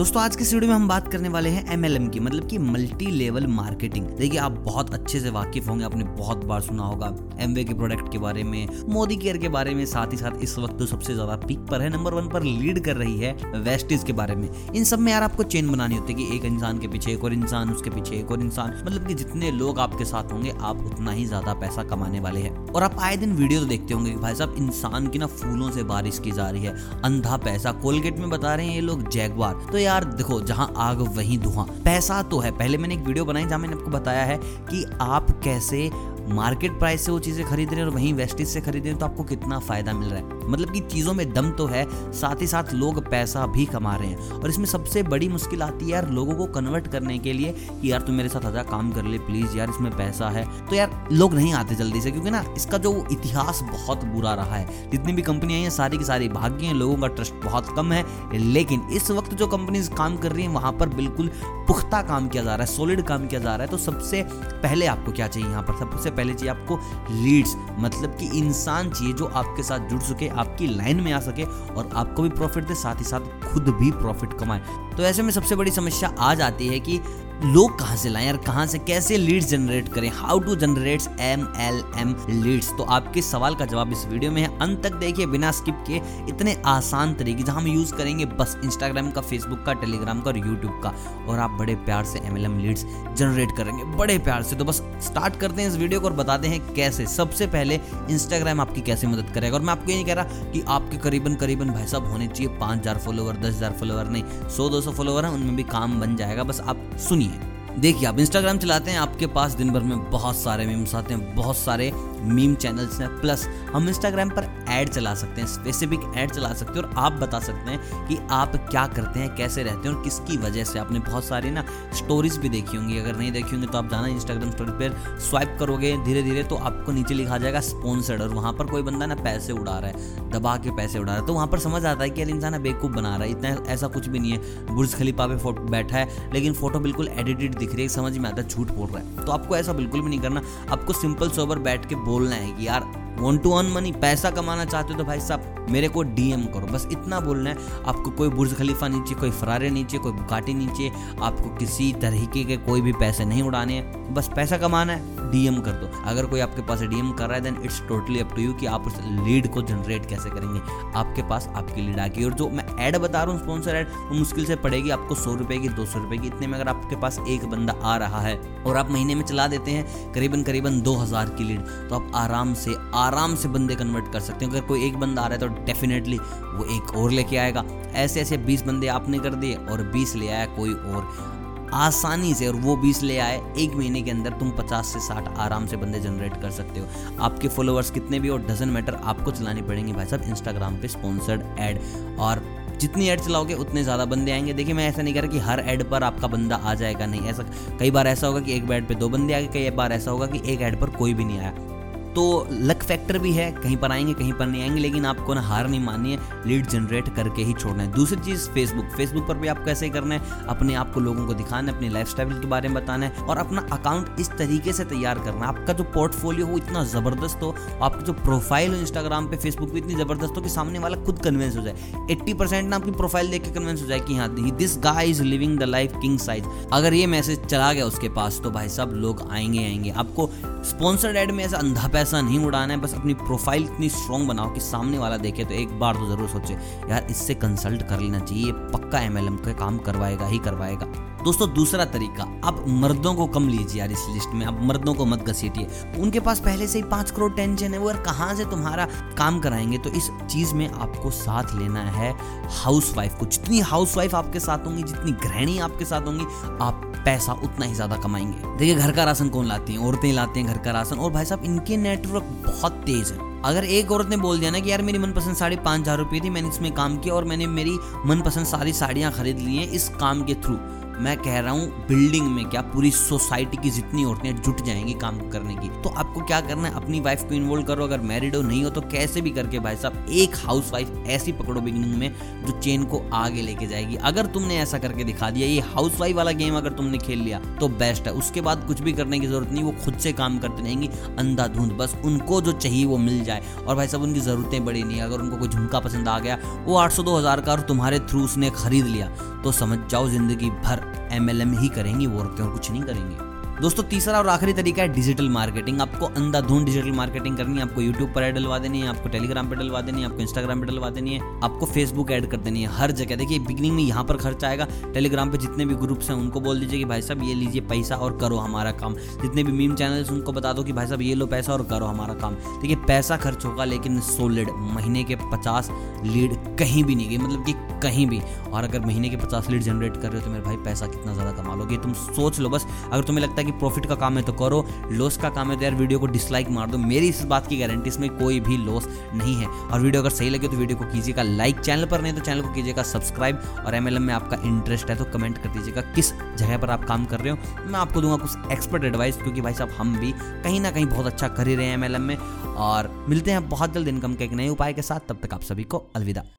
दोस्तों, आज के वीडियो में हम बात करने वाले हैं एमएलएम की मतलब कि मल्टी लेवल मार्केटिंग देखिए, आप बहुत अच्छे से वाकिफ होंगे, आपने बहुत बार सुना होगा एमवे के प्रोडक्ट के बारे में, मोदी केयर के बारे में, साथ ही साथ इस वक्त तो सबसे ज़्यादा पीक पर है नंबर वन पर लीड कर रही है वेस्टिज के बारे में। इन सब में यार आपको चेन बनानी होती है कि एक इंसान के पीछे एक और इंसान, उसके पीछे एक और इंसान। मतलब कि जितने लोग आपके साथ होंगे, आप उतना ही ज़्यादा पैसा कमाने वाले हैं। और आप आए दिन वीडियो तो देखते होंगे भाई साहब, इंसान की ना फूलों से बारिश की जा रही है, अंधा पैसा। कोलगेट में बता रहे हैं ये लोग जैगवार तो यार देखो, जहाँ आग, वहीं धुआँ। पैसा तो है। पहले मैंने एक वीडियो बनाई जहाँ मैंने आपको बताया है कि आप कैसे मार्केट प्राइस से वो चीज़ें खरीद रहे हैं और वहीं वेस्टेज से खरीद रहे हैं तो आपको कितना फ़ायदा मिल रहा है। मतलब कि चीज़ों में दम तो है, साथ ही साथ लोग पैसा भी कमा रहे हैं। और इसमें सबसे बड़ी मुश्किल आती है यार लोगों को कन्वर्ट करने के लिए कि यार तू मेरे साथ आजा काम कर ले प्लीज़ यार, इसमें पैसा है। तो यार लोग नहीं आते जल्दी से, क्योंकि ना इसका जो इतिहास बहुत बुरा रहा है। जितनी भी कंपनियाँ हैं, सारी की सारी भाग्य हैं, लोगों का ट्रस्ट बहुत कम है। लेकिन इस वक्त जो कंपनीज़ काम कर रही हैं, वहाँ पर बिल्कुल पुख्ता काम किया जा रहा है सॉलिड काम किया जा रहा है। तो सबसे पहले आपको क्या चाहिए यहाँ पर? सबसे पहले चाहिए आपको लीड्स मतलब कि इंसान चाहिए जो आपके साथ जुड़ सके, आपकी लाइन में आ सके और आपको भी प्रॉफिट दे, साथ ही साथ खुद भी प्रॉफिट कमाए। तो ऐसे में सबसे बड़ी समस्या आ जाती है कि लोग कहाँ से लाएँ यार कहाँ से कैसे लीड्स जनरेट करें? How to generate M L M leads तो आपके सवाल का जवाब इस वीडियो में है। अंत तक देखिए, बिना स्किप के, इतने आसान तरीके जहाँ हम यूज़ करेंगे बस इंस्टाग्राम का फेसबुक का टेलीग्राम का और यूट्यूब का। और आप बड़े प्यार से M L M leads generate करेंगे। बड़े प्यार से। तो बस स्टार्ट करते हैं इस वीडियो को और बताते हैं कैसे। सबसे पहले इंस्टाग्राम आपकी कैसे मदद करेगा? और मैं आपको ये नहीं कह रहा कि आपके करीबन करीबन भाई साहब होने चाहिए। पाँच हज़ार फॉलोवर दस हज़ार फॉलोवर नहीं, सौ, दो सौ फॉलोवर है, उनमें भी काम बन जाएगा। बस आप सुनिए। देखिए, आप इंस्टाग्राम चलाते हैं, आपके पास दिन भर में बहुत सारे मीम्स आते हैं, बहुत सारे मीम चैनल्स हैं। प्लस हम इंस्टाग्राम पर ऐड चला सकते हैं स्पेसिफिक ऐड चला सकते हैं और आप बता सकते हैं कि आप क्या करते हैं, कैसे रहते हैं और किसकी वजह से। आपने बहुत सारी ना स्टोरीज भी देखी होंगी। अगर नहीं देखी होंगी तो आप जाना इंस्टाग्राम स्टोरी पर स्वाइप करोगे धीरे धीरे तो आपको नीचे लिखा जाएगा स्पॉन्सर्ड और वहाँ पर कोई बंदा ना पैसे उड़ा रहा है, दबा के पैसे उड़ा रहा है। तो वहाँ पर समझ आता है कि यार, इंसान बेवकूफ़ बना रहा है, इतना ऐसा कुछ भी नहीं है। बुर्ज खलीफा पे बैठा है, लेकिन फ़ोटो बिल्कुल एडिटेड दिख रही है, समझ में आता है, झूठ बोल रहा है। तो आपको ऐसा बिल्कुल भी नहीं करना। आपको सिंपल सोबर बैठ के बोलना है कि, यार वॉन्ट टू अर्न मनी पैसा कमाना चाहते हो तो भाई साहब, मेरे को डीएम करो। बस इतना बोलना है, आपको कोई बुर्ज खलीफा नीचे कोई फरारे नीचे कोई बुकाटी नीचे आपको किसी तरीके के कोई भी पैसे नहीं उड़ाने हैं। बस पैसा कमाना है डीएम कर दो। अगर कोई आपके पास डीएम कर रहा है then it's totally up to you कि आप उस लीड को जनरेट कैसे करेंगे। आपके पास आपकी लीड आ गई, और जो मैं ऐड बता रहा हूँ स्पॉन्सर ऐड वो मुश्किल से पड़ेगी आपको सौ रुपए की, दो सौ रुपए की, इतने में अगर आपके पास एक बंदा आ रहा है, और आप महीने में चला देते हैं करीबन करीबन दो हज़ार की लीड तो आप आराम से आराम से बंदे कन्वर्ट कर सकते हैं। अगर कोई एक बंदा आ रहा है तो डेफिनेटली वो एक और लेके आएगा। ऐसे ऐसे बीस बंदे आपने कर दिए और बीस ले आया कोई और। आसानी से और वो बीस ले आए, एक महीने के अंदर तुम पचास से साठ आराम से बंदे जनरेट कर सकते हो। आपके फॉलोअर्स कितने भी और डजन मैटर आपको चलानी पड़ेंगे भाई साहब। इंस्टाग्राम पे स्पॉन्सर्ड एड और जितनी ऐड चलाओगे, उतने ज़्यादा बंदे आएँगे। देखिए, मैं ऐसा नहीं कर रहा कि हर ऐड पर आपका बंदा आ जाएगा, नहीं। ऐसा कई बार ऐसा होगा कि एक ऐड पे दो बंदे आ गए, कई बार ऐसा होगा कि एक ऐड पर कोई भी नहीं आया। तो लक फैक्टर भी है, कहीं पर आएँगे, कहीं पर नहीं आएँगे, लेकिन आपको ना हार नहीं माननी है लीड जनरेट करके ही छोड़ना है। दूसरी चीज़ फेसबुक फेसबुक पर भी आपको कैसे करना है, अपने आप को लोगों को दिखाना है, अपनी लाइफ के बारे में बताना है, और अपना अकाउंट इस तरीके से तैयार करना है। आपका जो पोर्टफोलियो हो, इतना ज़बरदस्त हो, आपकी जो प्रोफ़ाइल हो इंस्टाग्राम पे फेसबुक पे, इतनी ज़बरदस्त हो कि सामने वाला खुद कन्विंस हो जाए। एट्टी परसेंट ना आपकी प्रोफ़ाइल देख के कन्विंस हो जाए कि हाँ this guy is living the life king size अगर ये मैसेज चला गया उसके पास तो भाई साहब लोग आएँगे आएँगे। आपको स्पॉन्सर्ड एड में ऐसा अंधा पैसा नहीं उड़ाना है, बस अपनी प्रोफ़ाइल इतनी स्ट्रॉन्ग बनाओ कि सामने वाला देखे तो एक बार तो ज़रूर सोचे, यार, इससे कंसल्ट कर लेना चाहिए पक्का एमएलएम का काम करवाएगा, ही करवाएगा। दोस्तों, दूसरा तरीका, आप मर्दों को कम लीजिए यार इस लिस्ट में, आप मर्दों को मत घसीटिए। उनके पास पहले से ही पाँच करोड़ टेंशन है, वो यार कहाँ से तुम्हारा काम कराएँगे? तो इस चीज़ में आपको साथ लेना है हाउस वाइफ को। जितनी हाउस वाइफ आपके साथ होंगी, जितनी गृहिणी आपके साथ होंगी, आप पैसा उतना ही ज़्यादा कमाएँगे। देखिए, घर का राशन कौन लाती है? औरतें लाती हैं घर का राशन। और भाई साहब, इनके नेटवर्क बहुत तेज है। अगर एक औरत ने बोल दिया ना कि यार मेरी मनपसंद साड़ी पाँच हज़ार रुपये थी, मैंने इसमें काम किया और मैंने मेरी मनपसंद सारी साड़ियाँ खरीद ली हैं इस काम के थ्रू मैं कह रहा हूँ बिल्डिंग में क्या पूरी सोसाइटी की जितनी औरतें जुट जाएँगी काम करने की? तो आपको क्या करना है? अपनी वाइफ को इन्वॉल्व करो। अगर मैरिड हो, नहीं हो तो कैसे भी करके भाई साहब, एक हाउस वाइफ ऐसी पकड़ो बिगनिंग में जो चेन को आगे लेके जाएगी। अगर तुमने ऐसा करके दिखा दिया, ये हाउस वाइफ वाला गेम अगर तुमने खेल लिया तो बेस्ट है। उसके बाद कुछ भी करने की ज़रूरत नहीं, वो खुद से काम करते रहेंगी, अंधाधुंध। बस उनको जो चाहिए वो मिल जाए। और भाई साहब, उनकी जरूरतें बड़ी नहीं अगर उनको कोई झुमका पसंद आ गया, वो आठ सौ दो हज़ार का और तुम्हारे थ्रू उसने खरीद लिया तो समझ जाओ ज़िंदगी भर। एमएलएम ही करेंगी वो औरतें और कुछ नहीं करेंगी। दोस्तों, तीसरा और आखिरी तरीका है डिजिटल मार्केटिंग आपको अंधाधुंध डिजिटल मार्केटिंग करनी है, आपको यूट्यूब पर ऐड डलवा देनी है, आपको टेलीग्राम पर डलवा देनी है, आपको इंस्टाग्राम पर डलवा देनी है, आपको फेसबुक ऐड कर देनी है, हर जगह। देखिए बिगनिंग में यहाँ पर खर्च आएगा। टेलीग्राम पर जितने भी ग्रुप्स हैं, उनको बोल दीजिए कि भाई साहब, ये लीजिए पैसा और करो हमारा काम। जितने भी मीम चैनल उनको बता दो कि भाई साहब, ये लो पैसा और करो हमारा काम। देखिए, पैसा खर्च होगा, लेकिन सोलिड महीने के पचास लीड कहीं भी नहीं गई मतलब कि कहीं भी। और अगर महीने के पचास लीड जनरेट कर रहे हो तो मेरे भाई पैसा कितना ज़्यादा कमा लोगे? तुम सोच लो बस। अगर तुम्हें लगता है कि प्रॉफिट का काम है तो करो लॉस का काम है तो यार वीडियो को डिसलाइक मार दो। मेरी इस बात की गारंटी इसमें कोई भी लॉस नहीं है। और वीडियो अगर सही लगे तो वीडियो को कीजिएगा लाइक चैनल पर नहीं तो चैनल को कीजिएगा सब्सक्राइब और एमएलएम में आपका इंटरेस्ट है तो कमेंट कर दीजिएगा किस जगह पर आप काम कर रहे हो। मैं आपको दूँगा कुछ एक्सपर्ट एडवाइस क्योंकि भाई साहब हम भी कहीं ना कहीं बहुत अच्छा कर ही रहे हैं एम में। और मिलते हैं बहुत जल्द इनकम के एक नए उपाय के साथ। तब तक आप सभी को अलविदा।